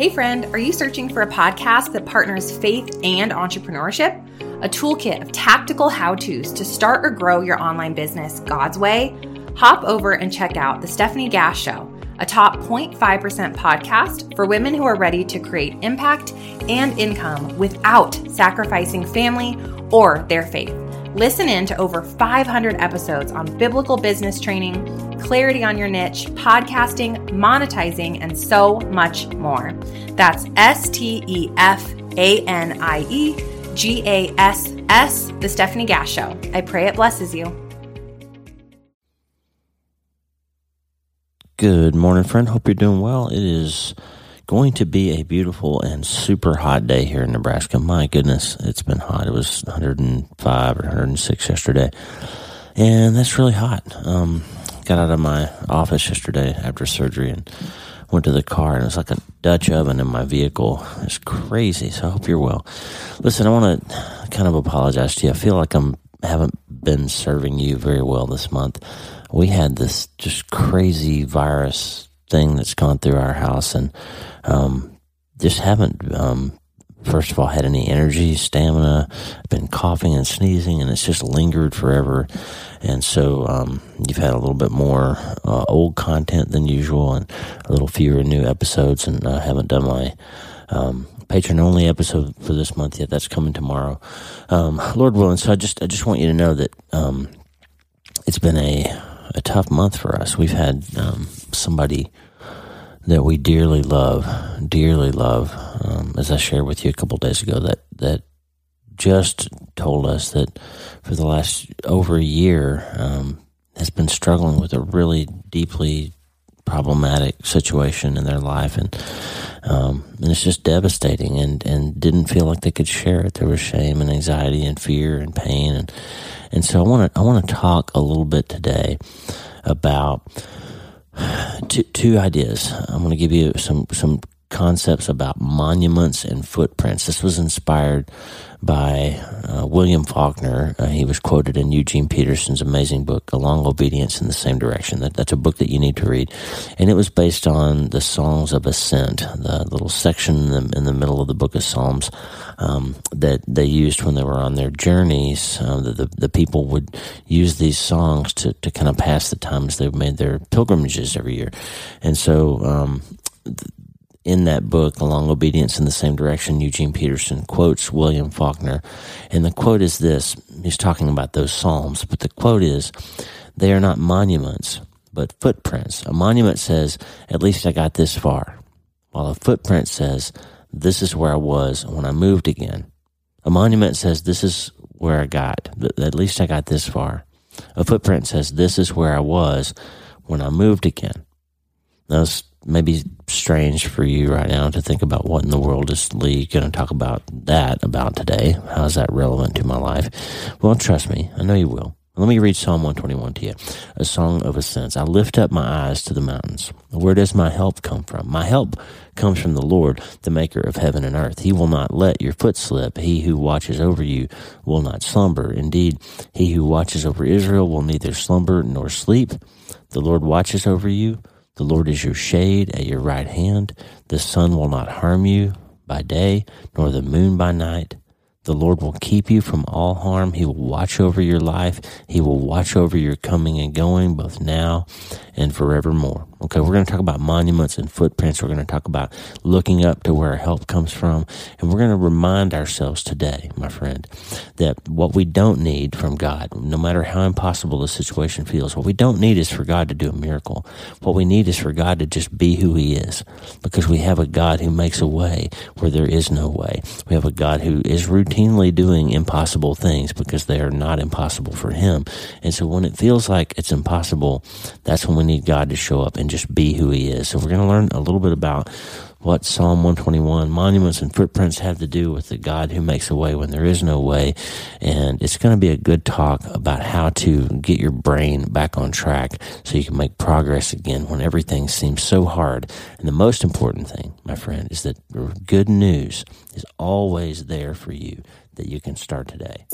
Hey, friend, are you searching for a podcast that partners faith and entrepreneurship? A toolkit of tactical how to's to start or grow your online business God's way? Hop over and check out The Stephanie Gass Show, a top 0.5% podcast for women who are ready to create impact and income without sacrificing family or their faith. Listen in to over 500 episodes on biblical business training, clarity on your niche, podcasting, monetizing, and so much more. That's S T E F A N I E G A S S, The Stephanie Gass Show. I pray it blesses you. Good morning, friend. Hope you're doing well. It is going to be a beautiful and super hot day here in Nebraska. My goodness, it's been hot. It was 105 or 106 yesterday, and that's really hot. Um, got out of my office yesterday after surgery and went to the car, and it was like a Dutch oven in my vehicle. It's crazy. So I hope you're well. Listen, I want to kind of apologize to you. I feel like I'm haven't been serving you very well this month. We had this just crazy virus thing that's gone through our house, and um, just haven't. Um, first of all, had any energy, stamina, been coughing and sneezing, and it's just lingered forever. And so um, you've had a little bit more uh, old content than usual, and a little fewer new episodes. And I haven't done my um, patron only episode for this month yet. That's coming tomorrow, um, Lord willing. So I just I just want you to know that um, it's been a a tough month for us. We've had um, somebody that we dearly love, dearly love, um, as I shared with you a couple days ago, that that just told us that for the last over a year um, has been struggling with a really deeply problematic situation in their life, and um, and it's just devastating, and and didn't feel like they could share it. There was shame and anxiety and fear and pain, and and so I want to I want to talk a little bit today about two, two ideas. I'm going to give you some some concepts about monuments and footprints. This was inspired by uh, William Faulkner. Uh, he was quoted in Eugene Peterson's amazing book, A Long Obedience in the Same Direction. That, that's a book that you need to read. And it was based on the Songs of Ascent, the little section in the, in the middle of the book of Psalms um, that they used when they were on their journeys. Uh, the, the, the, people would use these songs to, to kind of pass the time as they made their pilgrimages every year. And so um, in that book, A Long Obedience in the Same Direction, Eugene Peterson quotes William Faulkner. And the quote is this he's talking about those Psalms, but the quote is, They are not monuments, but footprints. A monument says, At least I got this far, while a footprint says, This is where I was when I moved again. A monument says, This is where I got, at least I got this far. A footprint says, This is where I was when I moved again. Those maybe strange for you right now to think about what in the world is Lee going to talk about that about today. How is that relevant to my life? Well, trust me, I know you will. Let me read Psalm 121 to you, a song of ascents. I lift up my eyes to the mountains. Where does my help come from? My help comes from the Lord, the maker of heaven and earth. He will not let your foot slip. He who watches over you will not slumber. Indeed, he who watches over Israel will neither slumber nor sleep. The Lord watches over you. The Lord is your shade at your right hand. The sun will not harm you by day, nor the moon by night. The Lord will keep you from all harm. He will watch over your life. He will watch over your coming and going, both now and forevermore. Okay, we're going to talk about monuments and footprints. We're going to talk about looking up to where help comes from. And we're going to remind ourselves today, my friend, that what we don't need from God, no matter how impossible the situation feels, what we don't need is for God to do a miracle. What we need is for God to just be who He is because we have a God who makes a way where there is no way. We have a God who is routinely doing impossible things because they are not impossible for Him. And so when it feels like it's impossible, that's when we need God to show up and just be who he is. So we're going to learn a little bit about what Psalm 121 monuments and footprints have to do with the God who makes a way when there is no way. And it's going to be a good talk about how to get your brain back on track so you can make progress again when everything seems so hard. And the most important thing, my friend, is that good news is always there for you that you can start today.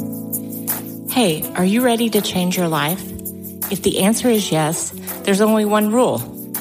Hey, are you ready to change your life? If the answer is yes, there's only one rule.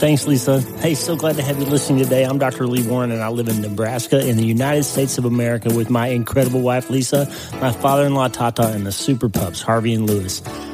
Thanks, Lisa. Hey, so glad to have you listening today. I'm Dr. Lee Warren, and I live in Nebraska in the United States of America with my incredible wife, Lisa, my father in law, Tata, and the super pups, Harvey and Lewis.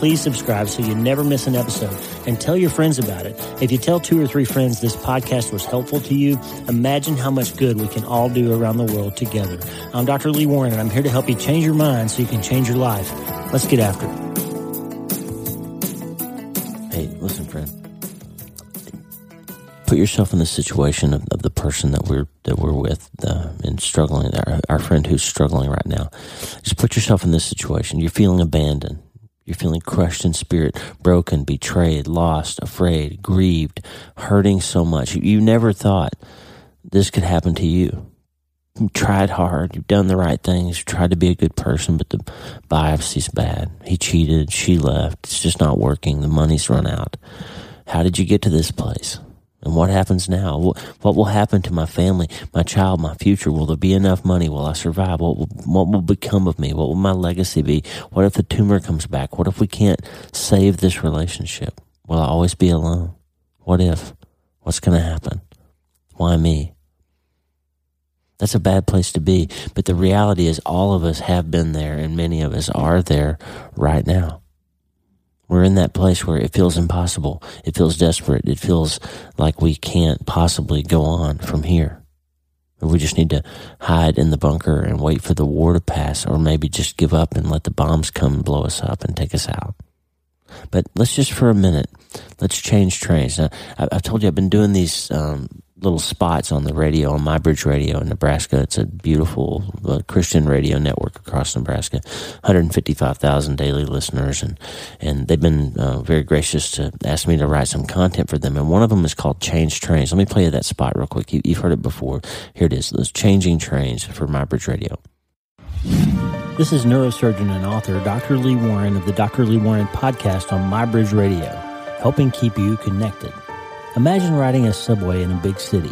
please subscribe so you never miss an episode and tell your friends about it. If you tell two or three friends this podcast was helpful to you, imagine how much good we can all do around the world together. I'm Dr. Lee Warren and I'm here to help you change your mind so you can change your life. Let's get after it. Hey, listen, friend. Put yourself in the situation of, of the person that we're that we're with uh, and struggling. Our, our friend who's struggling right now. Just put yourself in this situation. You're feeling abandoned. You're feeling crushed in spirit, broken, betrayed, lost, afraid, grieved, hurting so much. You, never thought this could happen to you. You tried hard. You've done the right things. You tried to be a good person, but the biopsy's bad. He cheated. She left. It's just not working. The money's run out. How did you get to this place? And what happens now? What, will happen to my family, my child, my future? Will there be enough money? Will I survive? What will, what will become of me? What will my legacy be? What if the tumor comes back? What if we can't save this relationship? Will I always be alone? What if? What's going to happen? Why me? That's a bad place to be. But the reality is all of us have been there and many of us are there right now. We're in that place where it feels impossible. It feels desperate. It feels like we can't possibly go on from here. We just need to hide in the bunker and wait for the war to pass, or maybe just give up and let the bombs come and blow us up and take us out. But let's just for a minute, let's change trains. Now, I've told you I've been doing these um, little spots on the radio on MyBridge Radio in Nebraska. It's a beautiful uh, Christian radio network across Nebraska. 155,000 daily listeners, and and they've been uh, very gracious to ask me to write some content for them. And one of them is called Change Trains. Let me play you that spot real quick. You, have heard it before. Here it is. Those changing trains for MyBridge Radio. This is neurosurgeon and author Dr. Lee Warren of the Dr. Lee Warren podcast on MyBridge Radio, helping keep you connected. Imagine riding a subway in a big city.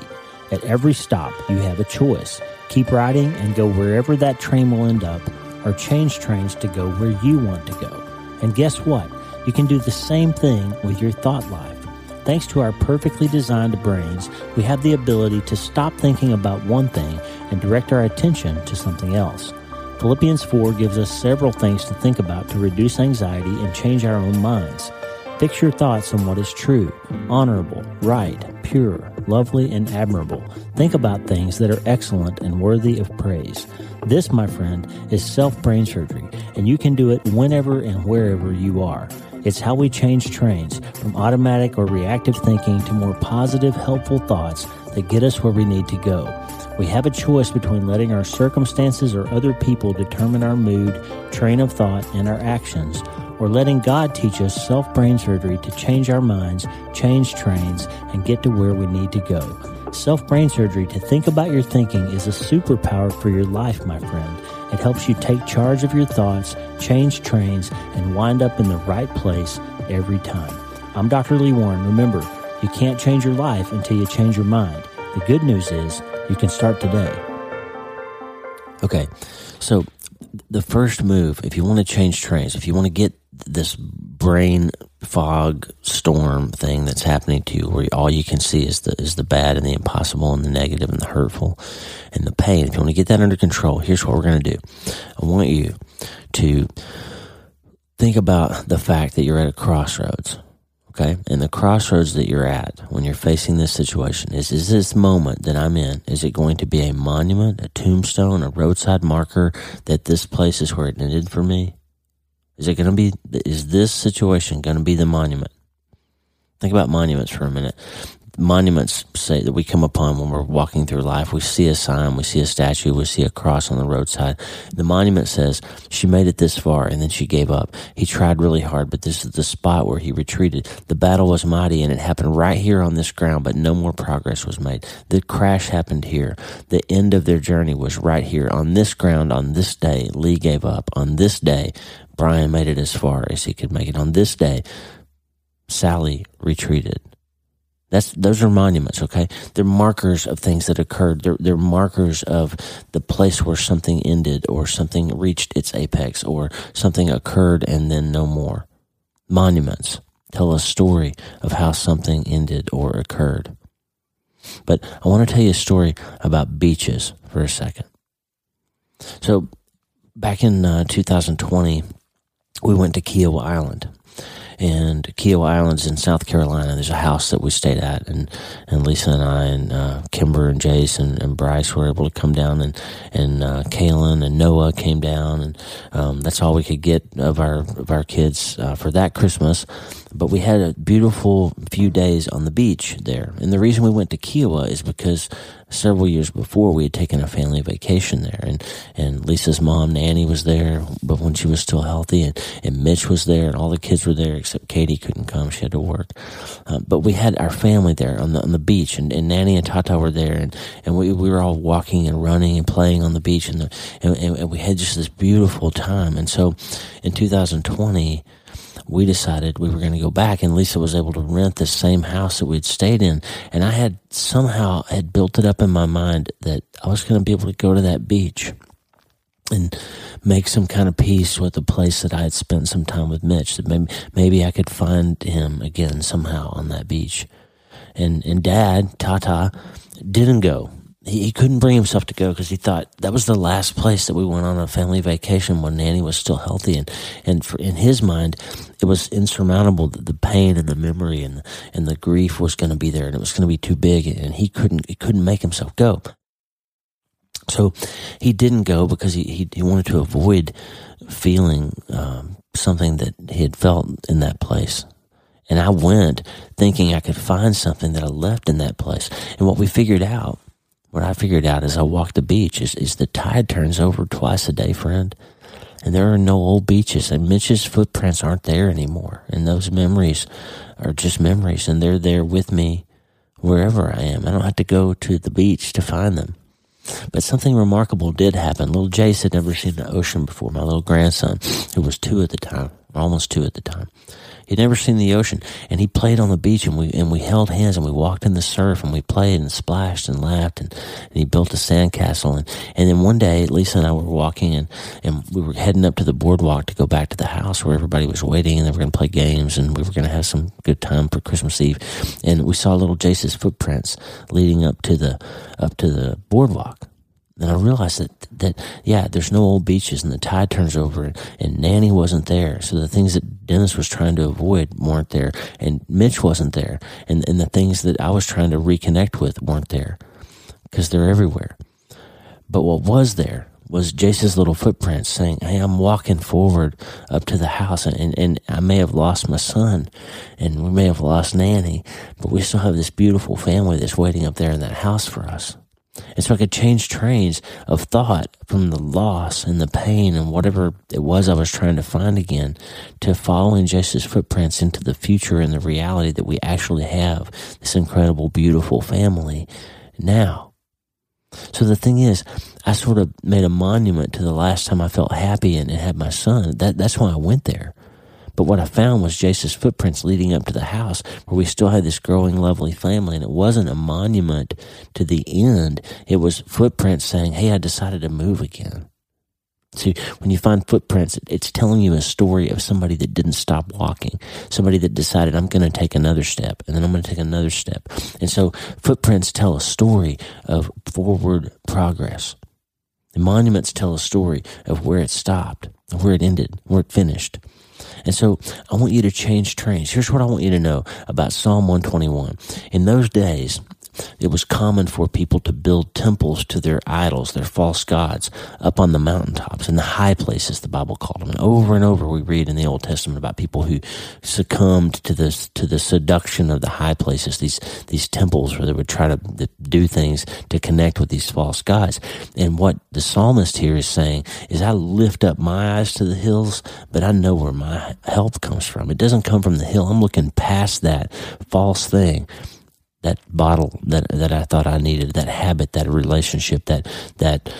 At every stop, you have a choice. Keep riding and go wherever that train will end up, or change trains to go where you want to go. And guess what? You can do the same thing with your thought life. Thanks to our perfectly designed brains, we have the ability to stop thinking about one thing and direct our attention to something else. Philippians 4 gives us several things to think about to reduce anxiety and change our own minds. Fix your thoughts on what is true, honorable, right, pure, lovely, and admirable. Think about things that are excellent and worthy of praise. This, my friend, is self brain surgery, and you can do it whenever and wherever you are. It's how we change trains from automatic or reactive thinking to more positive, helpful thoughts that get us where we need to go. We have a choice between letting our circumstances or other people determine our mood, train of thought, and our actions or letting God teach us self brain surgery to change our minds, change trains, and get to where we need to go. Self brain surgery to think about your thinking is a superpower for your life, my friend. It helps you take charge of your thoughts, change trains, and wind up in the right place every time. I'm Dr. Lee Warren. Remember, you can't change your life until you change your mind. The good news is you can start today. Okay, so the first move, if you want to change trains, if you want to get this brain fog storm thing that's happening to you where all you can see is the is the bad and the impossible and the negative and the hurtful and the pain. If you want to get that under control here's what we're going to do. I want you to think about the fact that you're at a crossroads okay? And the crossroads that you're at when you're facing this situation is is this moment that i'm in is it going to be a monument a tombstone a roadside marker that this place is where it ended for me is it going to be, is this situation going to be the monument? Think about monuments for a minute. monuments say that we come upon when we're walking through life. We see a sign, we see a statue, we see a cross on the roadside. The monument says she made it this far and then she gave up. He tried really hard, but this is the spot where he retreated. The battle was mighty and it happened right here on this ground, but no more progress was made. The crash happened here. The end of their journey was right here on this ground on this day. Lee gave up. On this day, Brian made it as far as he could make it. On this day, Sally retreated. That's those are monuments, okay? They're markers of things that occurred. They're they're markers of the place where something ended or something reached its apex or something occurred and then no more. Monuments tell a story of how something ended or occurred. But I want to tell you a story about beaches for a second. So, back in uh, 2020, we went to Kiawah Island and Kiawah Islands in South Carolina. There's a house that we stayed at, and, and Lisa and I and uh, Kimber and Jason and Bryce were able to come down, and and uh, Kaylin and Noah came down, and um, that's all we could get of our of our kids uh, for that Christmas. But we had a beautiful few days on the beach there, and the reason we went to Kiawah is because several years before we had taken a family vacation there and and Lisa's mom Nanny was there but when she was still healthy and, and Mitch was there and all the kids were there except Katie couldn't come she had to work. Uh, but we had our family there on the on the beach and, and Nanny and Tata were there and, and we, we were all walking and running and playing on the beach and, the, and, and we had just this beautiful time. And so in 2020 we decided we were going to go back and Lisa was able to rent the same house that we'd stayed in. And I had somehow had built it up in my mind that I was going to be able to go to that beach and make some kind of peace with the place that I had spent some time with Mitch. That maybe, maybe I could find him again somehow on that beach. And, and dad, Tata, didn't go he, couldn't bring himself to go because he thought that was the last place that we went on a family vacation when Nanny was still healthy, and and for, in his mind, it was insurmountable that the pain and the memory and and the grief was going to be there, and it was going to be too big, and he couldn't he couldn't make himself go. So he didn't go because he he, he wanted to avoid feeling um, something that he had felt in that place. And I went thinking I could find something that I left in that place. And what we figured out what I figured out as I walked the beach is, is the tide turns over twice a day, friend. And there are no old beaches, and Mitch's footprints aren't there anymore. And those memories are just memories, and they're there with me wherever I am. I don't have to go to the beach to find them. But something remarkable did happen. Little Jace had never seen the ocean before. My little grandson, who was two at the time, almost two at the time, He'd never seen the ocean, and he played on the beach, and we and we held hands, and we walked in the surf, and we played and splashed and laughed, and, and he built a sandcastle, and and then one day, Lisa and I were walking, and and we were heading up to the boardwalk to go back to the house where everybody was waiting, and they were going to play games, and we were going to have some good time for Christmas Eve, and we saw little Jace's footprints leading up to the up to the boardwalk and I realized that, that, yeah, there's no old beaches and the tide turns over and, Nanny wasn't there. So the things that Dennis was trying to avoid weren't there and Mitch wasn't there. And, and the things that I was trying to reconnect with weren't there because they're everywhere. But what was there was Jace's little footprints saying, Hey, I'm walking forward up to the house and, and, I may have lost my son and we may have lost Nanny, but we still have this beautiful family that's waiting up there in that house for us. And so I could change trains of thought from the loss and the pain and whatever it was I was trying to find again to following Jesus' footprints into the future and the reality that we actually have this incredible, beautiful family now. So the thing is, I sort of made a monument to the last time I felt happy and had my son. That, that's why I went there. But what I found was Jace's footprints leading up to the house where we still had this growing, lovely family. And it wasn't a monument to the end. It was footprints saying, Hey, I decided to move again. See, when you find footprints, it's telling you a story of somebody that didn't stop walking, somebody that decided, I'm going to take another step, and then I'm going to take another step. And so footprints tell a story of forward progress. The monuments tell a story of where it stopped, where it ended, where it finished. And so I want you to change trains. Here's what I want you to know about Psalm 121. In those days, it was common for people to build temples to their idols, their false gods, up on the mountaintops, in the high places, the Bible called them. And over and over we read in the Old Testament about people who succumbed to this, to the seduction of the high places, these, these temples where they would try to do things to connect with these false gods. And what the psalmist here is saying is, I lift up my eyes to the hills, but I know where my help comes from. It doesn't come from the hill. I'm looking past that false thing that bottle that that I thought I needed, that habit, that relationship, that that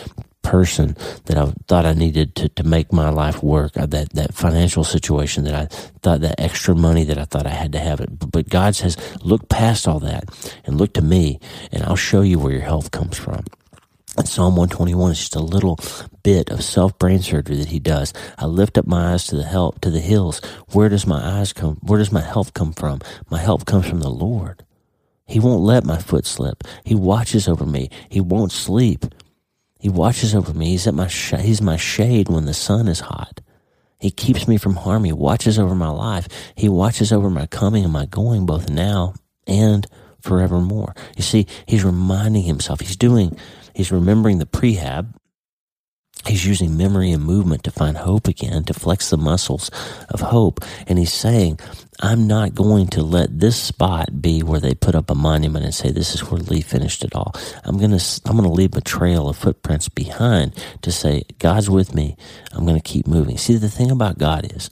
person that I thought I needed to, to make my life work, uh, that, that financial situation that I thought that extra money that I thought I had to have it. But, God says, look past all that and look to me and I'll show you where your health comes from. And Psalm 121 is just a little bit of self brain surgery that he does. I lift up my eyes to the help, to the hills. Where does my eyes come? Where does my help come from? My help comes from the Lord. He won't let my foot slip. He watches over me. He won't sleep. He watches over me. He's at my sh- he's my shade when the sun is hot. He keeps me from harm. He watches over my life. He watches over my coming and my going both now and forevermore. You see, he's reminding himself. He's doing he's remembering the prehab He's using memory and movement to find hope again, to flex the muscles of hope. And he's saying, I'm not going to let this spot be where they put up a monument and say, this is where Lee finished it all. I'm going to, I'm going to leave a trail of footprints behind to say, God's with me. I'm going to keep moving. See, the thing about God is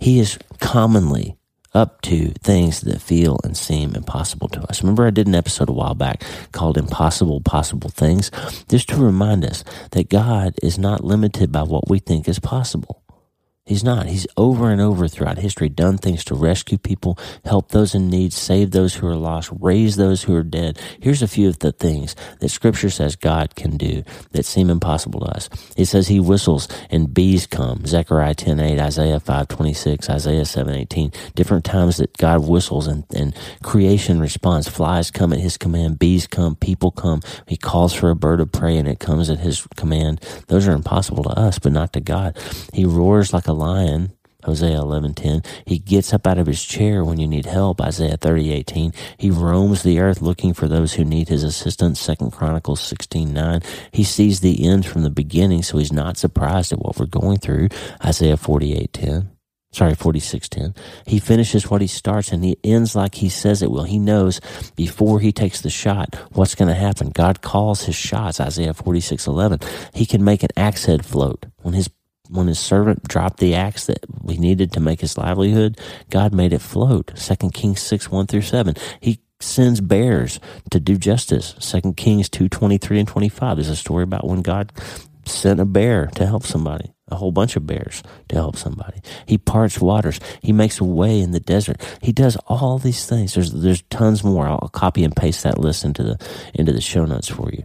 he is commonly up to things that feel and seem impossible to us. Remember, I did an episode a while back called Impossible Possible Things, just to remind us that God is not limited by what we think is possible. He's not. He's over and over throughout history done things to rescue people, help those in need, save those who are lost, raise those who are dead. Here's a few of the things that scripture says God can do that seem impossible to us. It says he whistles and bees come. Zechariah 10, 8, Isaiah 5, 26, Isaiah 7, 18. Different times that God whistles and, and creation responds. Flies come at his command. Bees come. People come. He calls for a bird of prey and it comes at his command. Those are impossible to us, but not to God. He roars like a lion, Hosea 11:10. He gets up out of his chair when you need help, Isaiah 30:18. He roams the earth looking for those who need his assistance, 2 Chronicles 16:9. He sees the end from the beginning, so he's not surprised at what we're going through, Isaiah 48:10. Sorry, 4610. He finishes what he starts and he ends like he says it will. He knows before he takes the shot what's going to happen. God calls his shots, Isaiah 4611. He can make an axe head float. When his when his servant dropped the axe that he needed to make his livelihood, God made it float. Second Kings 6, 1 through 7. He sends bears to do justice. Second Kings 2, 23 and 25. is a story about when God sent a bear to help somebody. A whole bunch of bears to help somebody. He parts waters. He makes a way in the desert. He does all these things. There's there's tons more. I'll copy and paste that list into the into the show notes for you.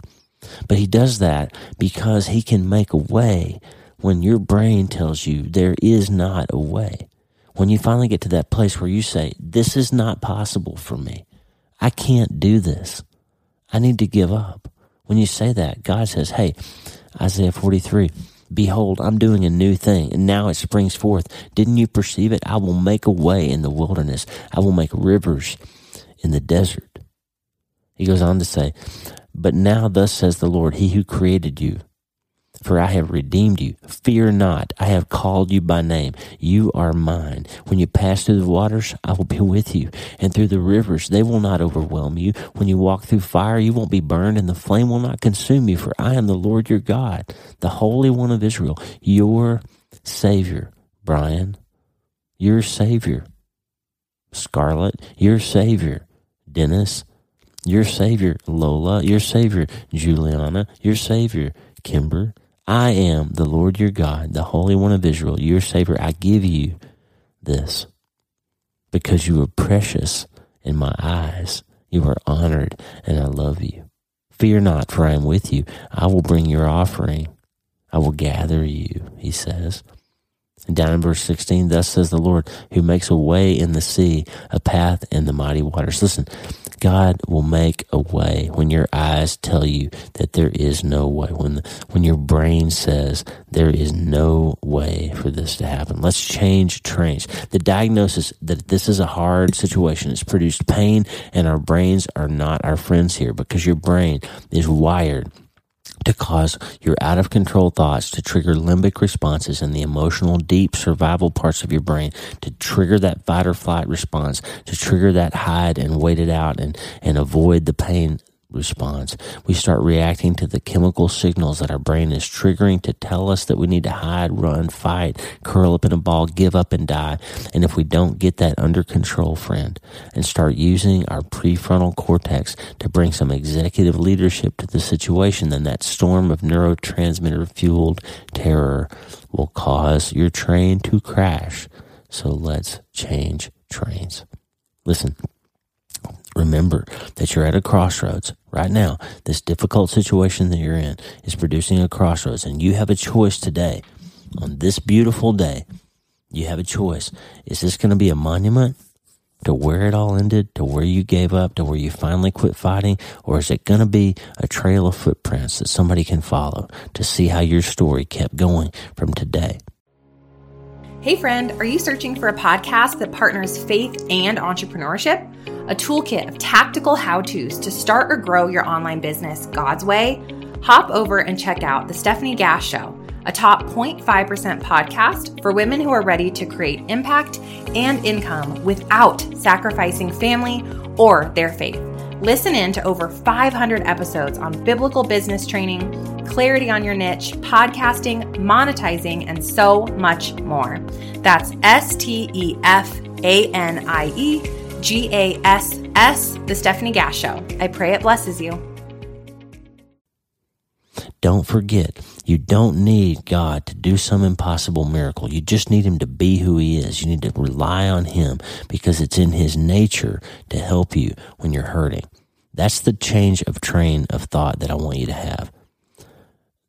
But he does that because he can make a way when your brain tells you there is not a way, when you finally get to that place where you say, This is not possible for me, I can't do this, I need to give up. When you say that, God says, Hey, Isaiah 43, Behold, I'm doing a new thing, and now it springs forth. Didn't you perceive it? I will make a way in the wilderness, I will make rivers in the desert. He goes on to say, But now, thus says the Lord, He who created you, for I have redeemed you. Fear not, I have called you by name. You are mine. When you pass through the waters, I will be with you. And through the rivers, they will not overwhelm you. When you walk through fire, you won't be burned, and the flame will not consume you. For I am the Lord your God, the Holy One of Israel, your Savior. Brian, your Savior. Scarlett, your Savior. Dennis, your Savior. Lola, your Savior. Juliana, your Savior. Kimber, I am the Lord your God, the Holy One of Israel, your Savior. I give you this because you are precious in my eyes. You are honored, and I love you. Fear not, for I am with you. I will bring your offering. I will gather you, he says. And down in verse 16, thus says the Lord, who makes a way in the sea, a path in the mighty waters. Listen, God will make a way when your eyes tell you that there is no way. When when your brain says there is no way for this to happen. Let's change trains. The diagnosis that this is a hard situation. It's produced pain and our brains are not our friends here because your brain is wired to cause your out of control thoughts to trigger limbic responses in the emotional, deep survival parts of your brain to trigger that fight or flight response, to trigger that hide and wait it out and, and avoid the pain response. We start reacting to the chemical signals that our brain is triggering to tell us that we need to hide, run, fight, curl up in a ball, give up and die. And if we don't get that under control, friend, and start using our prefrontal cortex to bring some executive leadership to the situation, then that storm of neurotransmitter fueled terror will cause your train to crash. So let's change trains. Listen, remember that you're at a crossroads right now. This difficult situation that you're in is producing a crossroads, and you have a choice today. On this beautiful day, you have a choice. Is this going to be a monument to where it all ended, to where you gave up, to where you finally quit fighting? Or is it going to be a trail of footprints that somebody can follow to see how your story kept going from today? Hey, friend, are you searching for a podcast that partners faith and entrepreneurship? A toolkit of tactical how to's to start or grow your online business God's way? Hop over and check out The Stephanie Gass Show, a top 0.5% podcast for women who are ready to create impact and income without sacrificing family or their faith. Listen in to over 500 episodes on biblical business training, clarity on your niche, podcasting, monetizing, and so much more. That's S T E F A N I E G A S S, The Stephanie Gass Show. I pray it blesses you. Don't forget, you don't need God to do some impossible miracle. You just need Him to be who He is. You need to rely on Him because it's in His nature to help you when you're hurting. That's the change of train of thought that I want you to have.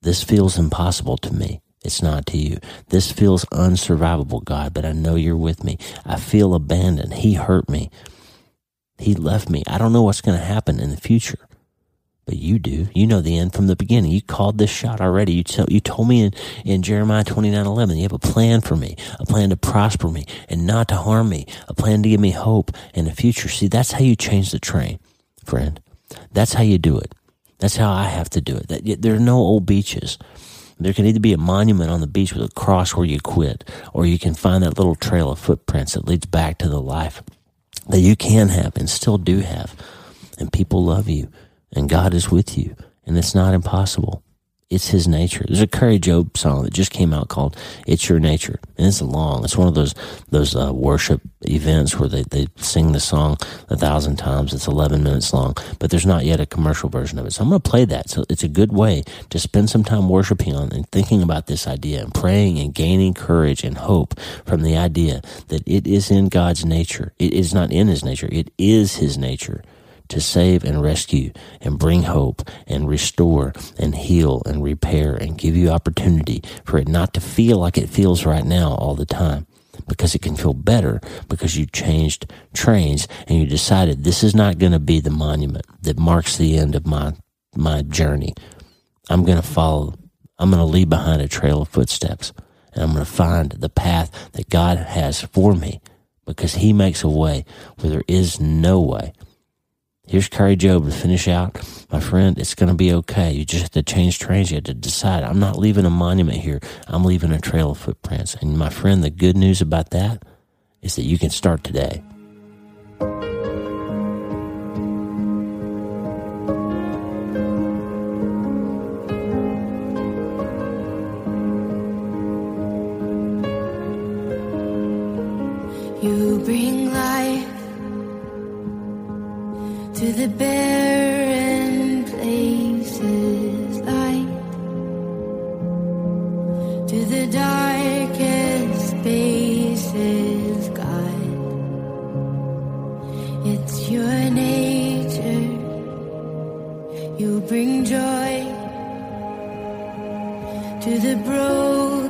This feels impossible to me. It's not to you. This feels unsurvivable, God, but I know you're with me. I feel abandoned. He hurt me. He left me. I don't know what's going to happen in the future. But you do. You know the end from the beginning. You called this shot already. You, tell, you told me in, in Jeremiah 29 11, you have a plan for me, a plan to prosper me and not to harm me, a plan to give me hope in the future. See, that's how you change the train friend. That's how you do it. That's how I have to do it. That, there are no old beaches. There can either be a monument on the beach with a cross where you quit, or you can find that little trail of footprints that leads back to the life that you can have and still do have. And people love you, and God is with you, and it's not impossible. It's his nature. There's a Kari Jobe song that just came out called "It's Your Nature," and it's long. It's one of those those uh, worship events where they, they sing the song a thousand times. It's 11 minutes long, but there's not yet a commercial version of it. So I'm going to play that. So it's a good way to spend some time worshiping on and thinking about this idea and praying and gaining courage and hope from the idea that it is in God's nature. It is not in His nature. It is His nature to save and rescue and bring hope and restore and heal and repair and give you opportunity for it not to feel like it feels right now all the time because it can feel better because you changed trains and you decided this is not going to be the monument that marks the end of my my journey. I'm going to follow I'm going to leave behind a trail of footsteps and I'm going to find the path that God has for me because he makes a way where there is no way. Here's Kari Jobe to finish out. My friend, it's going to be okay. You just have to change trains. You have to decide. I'm not leaving a monument here. I'm leaving a trail of footprints. And my friend, the good news about that is that you can start today. To the barren places, light to the darkest spaces, God. It's your nature. You bring joy to the broken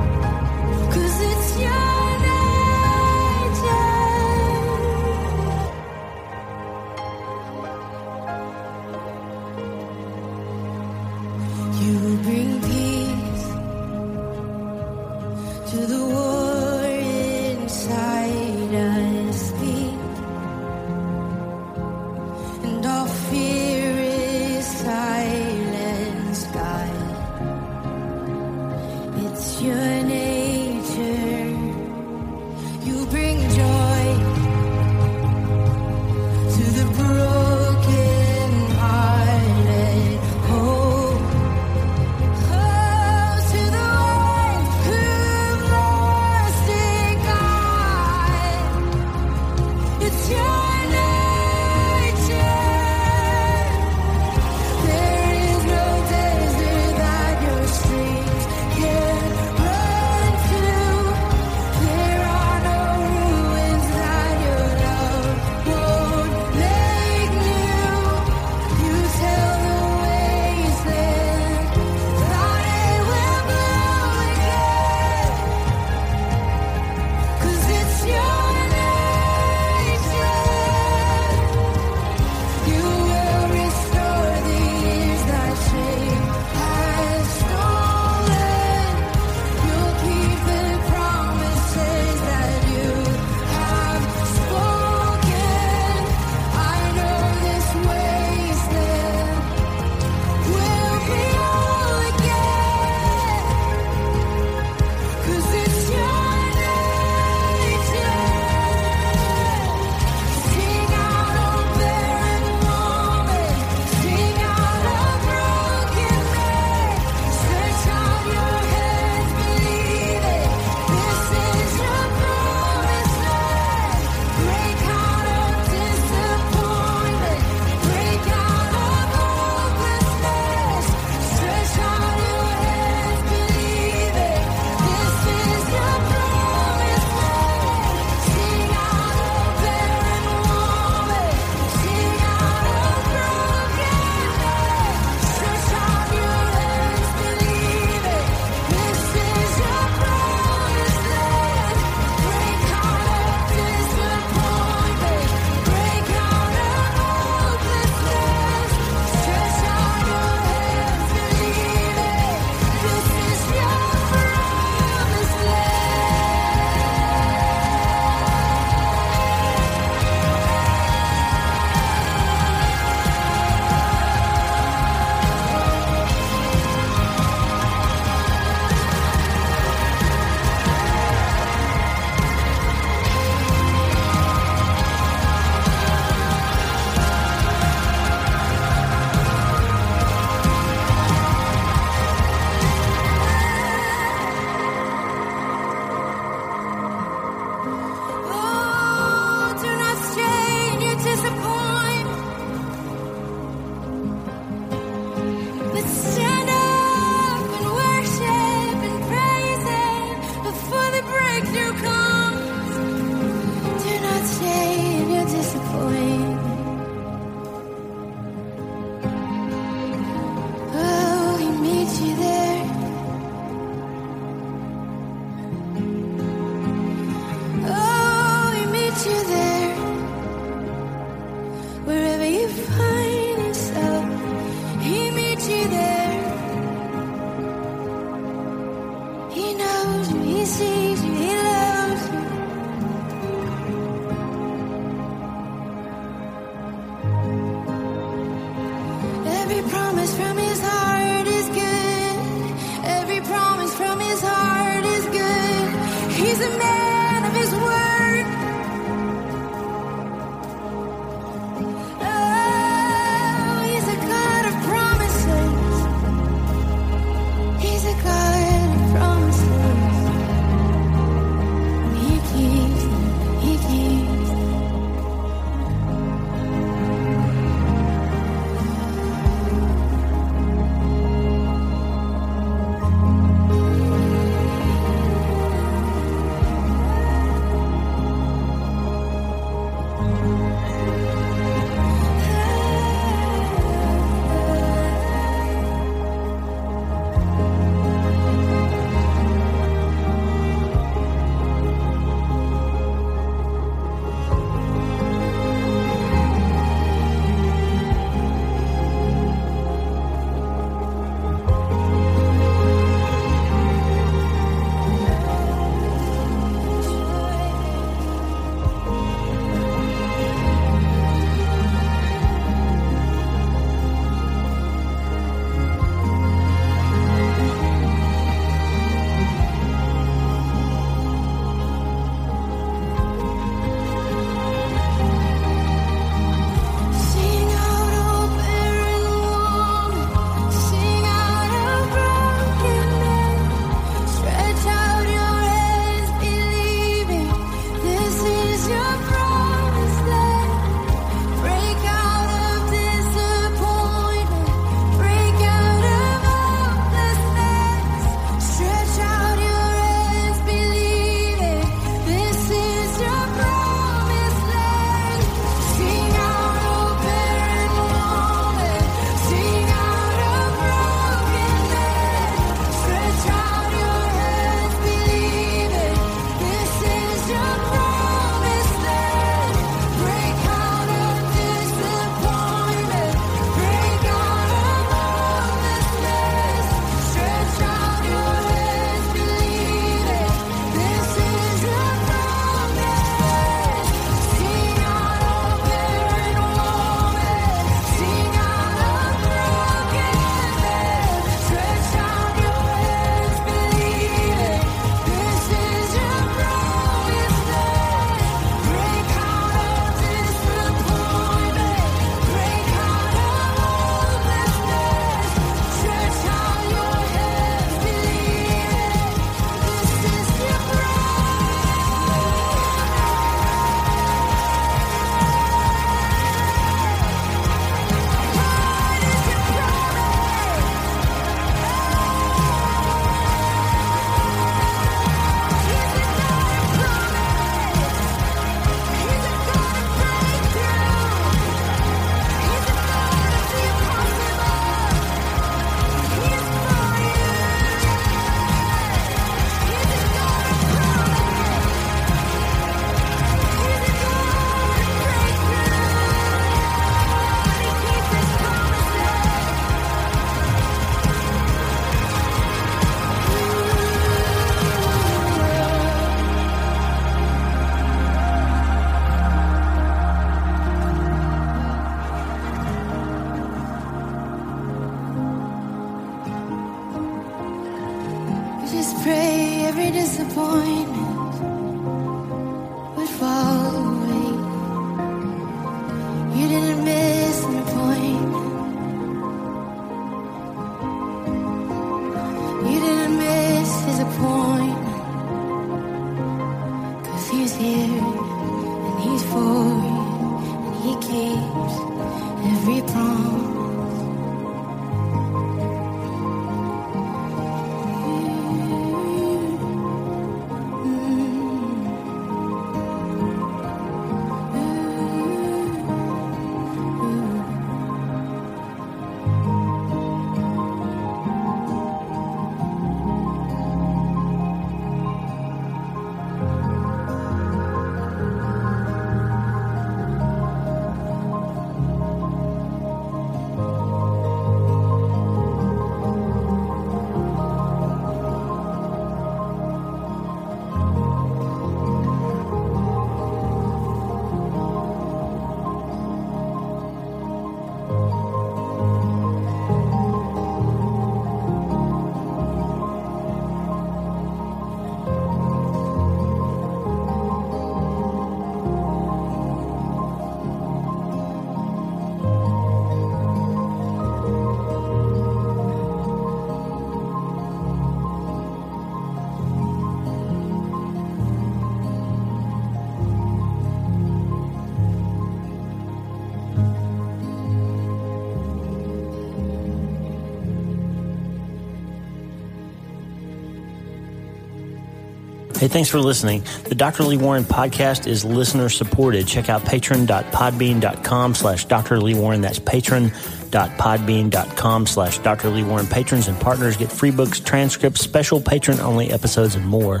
Hey, thanks for listening. The Dr. Lee Warren podcast is listener supported. Check out patron.podbean.com slash Dr. Lee Warren. That's patron.podbean.com slash Dr. Lee Warren. Patrons and partners get free books, transcripts, special patron only episodes, and more.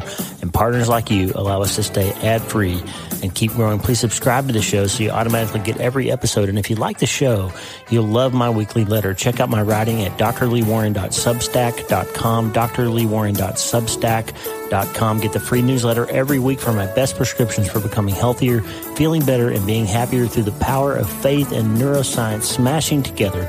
Partners like you allow us to stay ad free and keep growing. Please subscribe to the show so you automatically get every episode. And if you like the show, you'll love my weekly letter. Check out my writing at drleewarren.substack.com, drleewarren.substack.com. Get the free newsletter every week for my best prescriptions for becoming healthier, feeling better, and being happier through the power of faith and neuroscience smashing together